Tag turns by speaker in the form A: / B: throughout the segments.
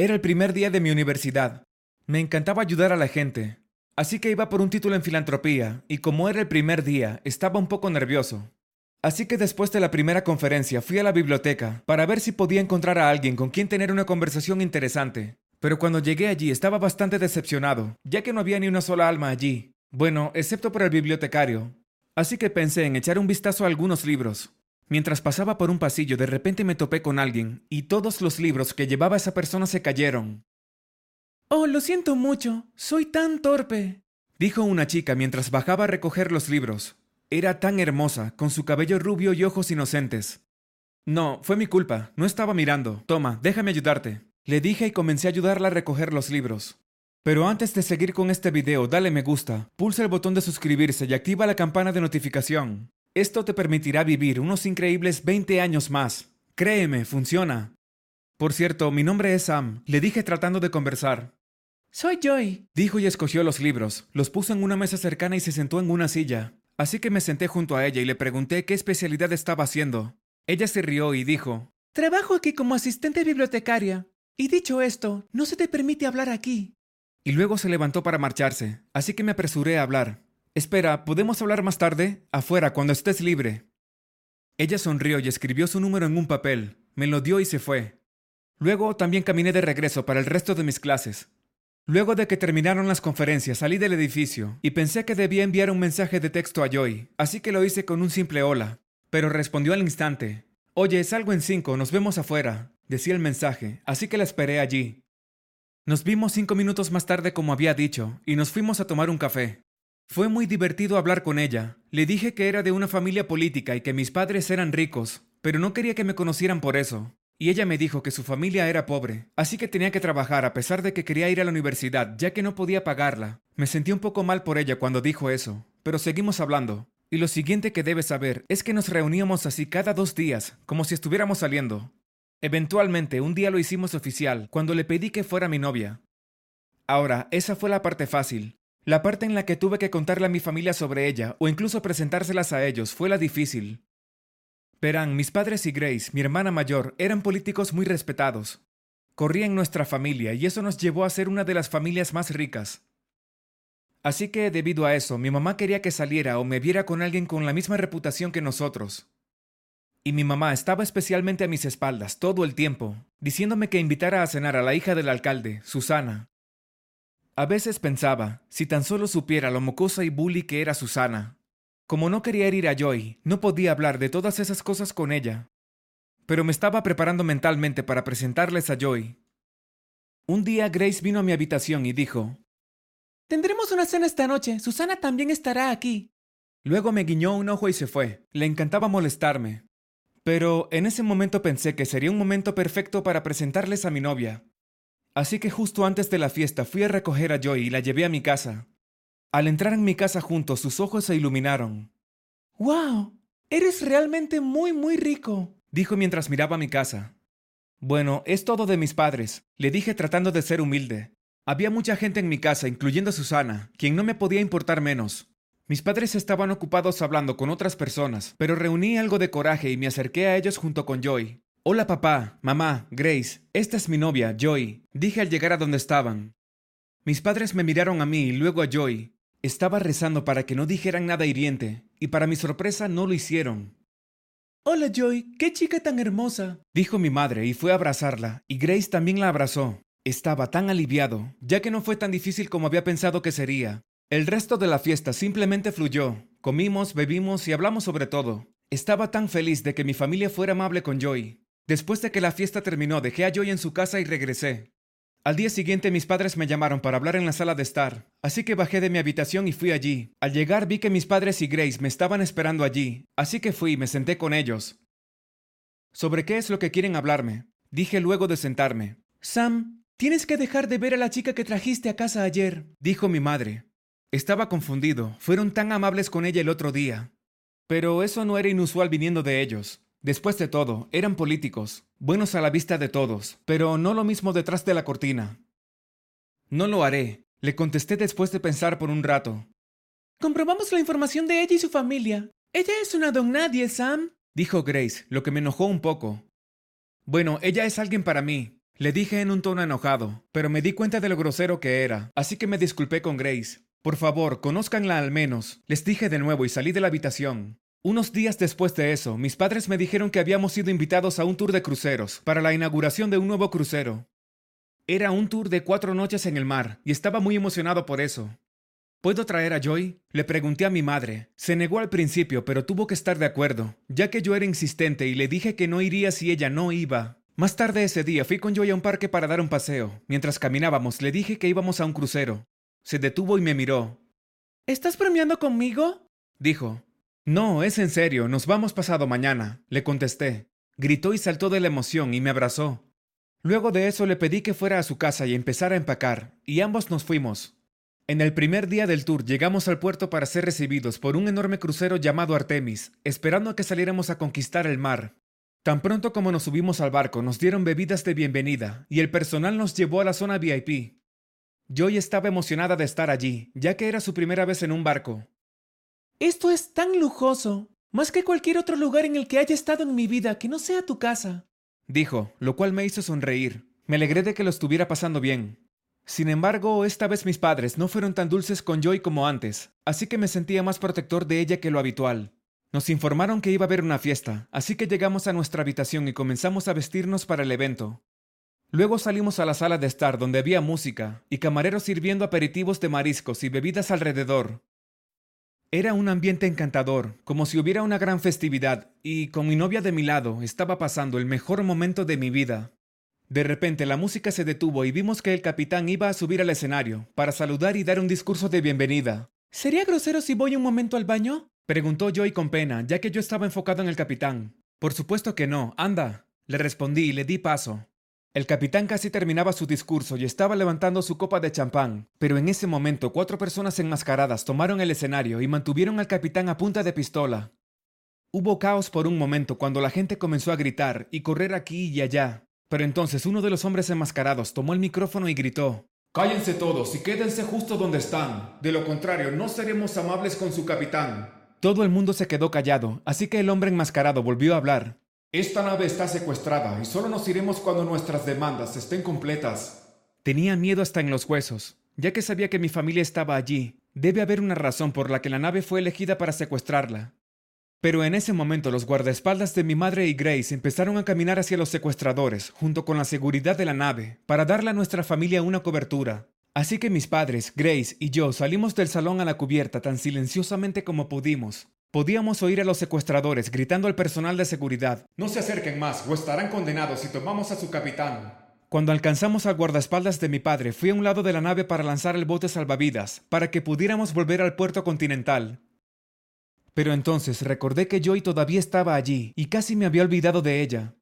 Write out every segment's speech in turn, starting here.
A: Era el primer día de mi universidad. Me encantaba ayudar a la gente, así que iba por un título en filantropía, y como era el primer día, estaba un poco nervioso. Así que después de la primera conferencia fui a la biblioteca para ver si podía encontrar a alguien con quien tener una conversación interesante. Pero cuando llegué allí estaba bastante decepcionado, ya que no había ni una sola alma allí. Bueno, excepto por el bibliotecario. Así que pensé en echar un vistazo a algunos libros. Mientras pasaba por un pasillo, de repente me topé con alguien, y todos los libros que llevaba esa persona se cayeron.
B: Oh, lo siento mucho. Soy tan torpe.
A: Dijo una chica mientras bajaba a recoger los libros. Era tan hermosa, con su cabello rubio y ojos inocentes. No, fue mi culpa. No estaba mirando. Toma, déjame ayudarte. Le dije y comencé a ayudarla a recoger los libros. Pero antes de seguir con este video, dale me gusta, pulsa el botón de suscribirse y activa la campana de notificación. Esto te permitirá vivir unos increíbles 20 años más. Créeme, funciona. Por cierto, mi nombre es Sam, le dije tratando de conversar.
B: Soy Joy,
A: dijo y escogió los libros, los puso en una mesa cercana y se sentó en una silla. Así que me senté junto a ella y le pregunté qué especialidad estaba haciendo. Ella se rió y dijo,
B: Trabajo aquí como asistente bibliotecaria. Y dicho esto, no se te permite hablar aquí.
A: Y luego se levantó para marcharse, así que me apresuré a hablar. Espera, ¿podemos hablar más tarde? Afuera, cuando estés libre. Ella sonrió y escribió su número en un papel, me lo dio y se fue. Luego también caminé de regreso para el resto de mis clases. Luego de que terminaron las conferencias, salí del edificio y pensé que debía enviar un mensaje de texto a Joy, así que lo hice con un simple hola. Pero respondió al instante. Oye, salgo en cinco, nos vemos afuera, decía el mensaje, así que la esperé allí. Nos vimos cinco minutos más tarde como había dicho, y nos fuimos a tomar un café. Fue muy divertido hablar con ella. Le dije que era de una familia política y que mis padres eran ricos, pero no quería que me conocieran por eso. Y ella me dijo que su familia era pobre, así que tenía que trabajar a pesar de que quería ir a la universidad, ya que no podía pagarla. Me sentí un poco mal por ella cuando dijo eso, pero seguimos hablando. Y lo siguiente que debes saber es que nos reuníamos así cada dos días, como si estuviéramos saliendo. Eventualmente, un día lo hicimos oficial, cuando le pedí que fuera mi novia. Ahora, esa fue la parte fácil. La parte en la que tuve que contarle a mi familia sobre ella o incluso presentárselas a ellos fue la difícil. Verán, mis padres y Grace, mi hermana mayor, eran políticos muy respetados. Corría en nuestra familia y eso nos llevó a ser una de las familias más ricas. Así que, debido a eso, mi mamá quería que saliera o me viera con alguien con la misma reputación que nosotros. Y mi mamá estaba especialmente a mis espaldas todo el tiempo, diciéndome que invitara a cenar a la hija del alcalde, Susana, a veces pensaba, si tan solo supiera lo mocosa y bully que era Susana. Como no quería herir a Joy, no podía hablar de todas esas cosas con ella. Pero me estaba preparando mentalmente para presentarles a Joy. Un día Grace vino a mi habitación y dijo,
B: Tendremos una cena esta noche. Susana también estará aquí.
A: Luego me guiñó un ojo y se fue. Le encantaba molestarme. Pero en ese momento pensé que sería un momento perfecto para presentarles a mi novia. Así que justo antes de la fiesta fui a recoger a Joy y la llevé a mi casa. Al entrar en mi casa juntos, sus ojos se iluminaron.
B: ¡Wow! Eres realmente muy, muy rico,
A: dijo mientras miraba mi casa. Bueno, es todo de mis padres, le dije tratando de ser humilde. Había mucha gente en mi casa, incluyendo a Susana, quien no me podía importar menos. Mis padres estaban ocupados hablando con otras personas, pero reuní algo de coraje y me acerqué a ellos junto con Joy. Hola papá, mamá, Grace, esta es mi novia, Joy, dije al llegar a donde estaban. Mis padres me miraron a mí y luego a Joy. Estaba rezando para que no dijeran nada hiriente, y para mi sorpresa no lo hicieron.
B: Hola Joy, qué chica tan hermosa,
A: dijo mi madre y fue a abrazarla, y Grace también la abrazó. Estaba tan aliviado, ya que no fue tan difícil como había pensado que sería. El resto de la fiesta simplemente fluyó. Comimos, bebimos y hablamos sobre todo. Estaba tan feliz de que mi familia fuera amable con Joy. Después de que la fiesta terminó, dejé a Joy en su casa y regresé. Al día siguiente mis padres me llamaron para hablar en la sala de estar, así que bajé de mi habitación y fui allí. Al llegar vi que mis padres y Grace me estaban esperando allí, así que fui y me senté con ellos. ¿Sobre qué es lo que quieren hablarme? Dije luego de sentarme.
B: Sam, tienes que dejar de ver a la chica que trajiste a casa ayer,
A: dijo mi madre. Estaba confundido, fueron tan amables con ella el otro día. Pero eso no era inusual viniendo de ellos. Después de todo, eran políticos, buenos a la vista de todos, pero no lo mismo detrás de la cortina. No lo haré, le contesté después de pensar por un rato.
B: Comprobamos la información de ella y su familia. Ella es una don nadie, Sam,
A: dijo Grace, lo que me enojó un poco. Bueno, ella es alguien para mí, Le dije en un tono enojado, pero me di cuenta de lo grosero que era, así que me disculpé con Grace. Por favor, conózcanla al menos, les dije de nuevo y salí de la habitación. Unos días después de eso, mis padres me dijeron que habíamos sido invitados a un tour de cruceros, para la inauguración de un nuevo crucero. Era un tour de cuatro noches en el mar, y estaba muy emocionado por eso. ¿Puedo traer a Joy? Le pregunté a mi madre. Se negó al principio, pero tuvo que estar de acuerdo, ya que yo era insistente y le dije que no iría si ella no iba. Más tarde ese día fui con Joy a un parque para dar un paseo. Mientras caminábamos le dije que íbamos a un crucero. Se detuvo y me miró.
B: ¿Estás bromeando conmigo?
A: Dijo. No, es en serio, nos vamos pasado mañana, le contesté. Gritó y saltó de la emoción y me abrazó. Luego de eso le pedí que fuera a su casa y empezara a empacar, y ambos nos fuimos. En el primer día del tour llegamos al puerto para ser recibidos por un enorme crucero llamado Artemis, esperando a que saliéramos a conquistar el mar. Tan pronto como nos subimos al barco, nos dieron bebidas de bienvenida y el personal nos llevó a la zona VIP. Joy estaba emocionada de estar allí, ya que era su primera vez en un barco.
B: Esto es tan lujoso, más que cualquier otro lugar en el que haya estado en mi vida que no sea tu casa,
A: dijo, lo cual me hizo sonreír. Me alegré de que lo estuviera pasando bien. Sin embargo, esta vez mis padres no fueron tan dulces con Joy como antes, así que me sentía más protector de ella que lo habitual. Nos informaron que iba a haber una fiesta, así que llegamos a nuestra habitación y comenzamos a vestirnos para el evento. Luego salimos a la sala de estar donde había música y camareros sirviendo aperitivos de mariscos y bebidas alrededor. Era un ambiente encantador, como si hubiera una gran festividad, y con mi novia de mi lado estaba pasando el mejor momento de mi vida. De repente la música se detuvo y vimos que el capitán iba a subir al escenario para saludar y dar un discurso de bienvenida.
B: ¿Sería grosero si voy un momento al baño?
A: Preguntó Joy con pena, ya que yo estaba enfocado en el capitán. Por supuesto que no, anda. Le respondí y le di paso. El capitán casi terminaba su discurso y estaba levantando su copa de champán, pero en ese momento cuatro personas enmascaradas tomaron el escenario y mantuvieron al capitán a punta de pistola. Hubo caos por un momento cuando la gente comenzó a gritar y correr aquí y allá, pero entonces uno de los hombres enmascarados tomó el micrófono y gritó Cállense todos y quédense justo donde están. De lo contrario, no seremos amables con su capitán. Todo el mundo se quedó callado, así que el hombre enmascarado volvió a hablar. Esta nave está secuestrada y solo nos iremos cuando nuestras demandas estén completas. Tenía miedo hasta en los huesos, ya que sabía que mi familia estaba allí. Debe haber una razón por la que la nave fue elegida para secuestrarla. Pero en ese momento los guardaespaldas de mi madre y Grace empezaron a caminar hacia los secuestradores, junto con la seguridad de la nave, para darle a nuestra familia una cobertura. Así que mis padres, Grace y yo salimos del salón a la cubierta tan silenciosamente como pudimos. Podíamos oír a los secuestradores gritando al personal de seguridad. No se acerquen más o estarán condenados si tomamos a su capitán. Cuando alcanzamos al guardaespaldas de mi padre, fui a un lado de la nave para lanzar el bote salvavidas, para que pudiéramos volver al puerto continental. Pero entonces recordé que Joy todavía estaba allí y casi me había olvidado de ella.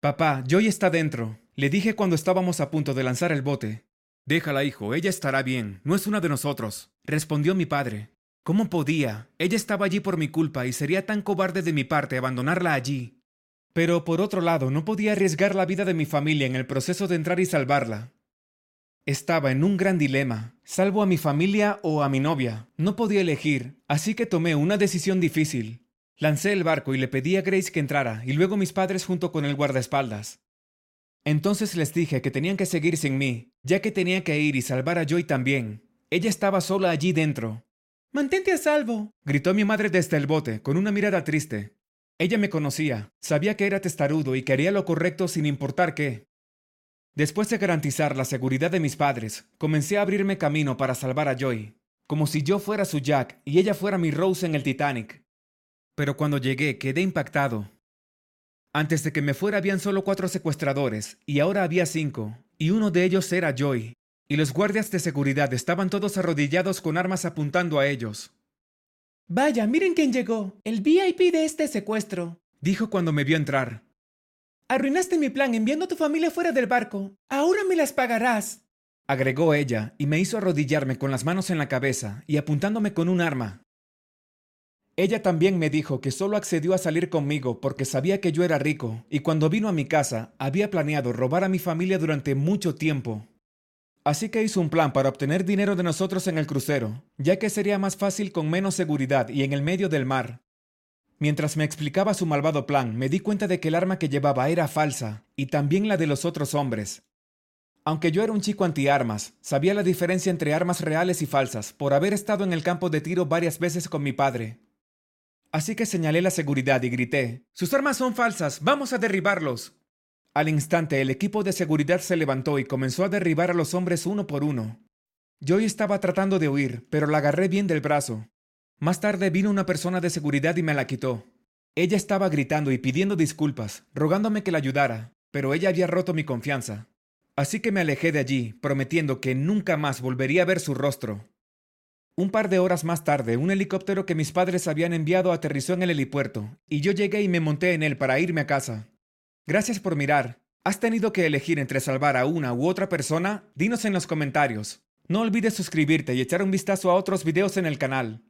A: Papá, Joy está dentro, le dije cuando estábamos a punto de lanzar el bote. Déjala, hijo, ella estará bien, no es una de nosotros, respondió mi padre. ¿Cómo podía? Ella estaba allí por mi culpa y sería tan cobarde de mi parte abandonarla allí. Pero por otro lado, no podía arriesgar la vida de mi familia en el proceso de entrar y salvarla. Estaba en un gran dilema. ¿Salvo a mi familia o a mi novia? No podía elegir, así que tomé una decisión difícil. Lancé el barco y le pedí a Grace que entrara, y luego mis padres junto con el guardaespaldas. Entonces les dije que tenían que seguir sin mí, ya que tenía que ir y salvar a Joy también. Ella estaba sola allí dentro.
B: Mantente a salvo,
A: gritó mi madre desde el bote, con una mirada triste. Ella me conocía, sabía que era testarudo y quería lo correcto sin importar qué. Después de garantizar la seguridad de mis padres, comencé a abrirme camino para salvar a Joy, como si yo fuera su Jack y ella fuera mi Rose en el Titanic. Pero cuando llegué quedé impactado. Antes de que me fuera habían solo cuatro secuestradores, y ahora había cinco, y uno de ellos era Joy, y los guardias de seguridad estaban todos arrodillados con armas apuntando a ellos.
B: Vaya, miren quién llegó, el VIP de este secuestro,
A: dijo cuando me vio entrar.
B: Arruinaste mi plan enviando a tu familia fuera del barco. Ahora me las pagarás.
A: Agregó ella, y me hizo arrodillarme con las manos en la cabeza y apuntándome con un arma. Ella también me dijo que solo accedió a salir conmigo porque sabía que yo era rico y cuando vino a mi casa había planeado robar a mi familia durante mucho tiempo. Así que hizo un plan para obtener dinero de nosotros en el crucero, ya que sería más fácil con menos seguridad y en el medio del mar. Mientras me explicaba su malvado plan, me di cuenta de que el arma que llevaba era falsa, y también la de los otros hombres. Aunque yo era un chico antiarmas, sabía la diferencia entre armas reales y falsas por haber estado en el campo de tiro varias veces con mi padre. Así que señalé la seguridad y grité, ¡Sus armas son falsas! ¡Vamos a derribarlos! Al instante el equipo de seguridad se levantó y comenzó a derribar a los hombres uno por uno. Yo estaba tratando de huir, pero la agarré bien del brazo. Más tarde vino una persona de seguridad y me la quitó. Ella estaba gritando y pidiendo disculpas, rogándome que la ayudara, pero ella había roto mi confianza. Así que me alejé de allí, prometiendo que nunca más volvería a ver su rostro. Un par de horas más tarde, un helicóptero que mis padres habían enviado aterrizó en el helipuerto, y yo llegué y me monté en él para irme a casa. Gracias por mirar. ¿Has tenido que elegir entre salvar a una u otra persona? Dinos en los comentarios. No olvides suscribirte y echar un vistazo a otros videos en el canal.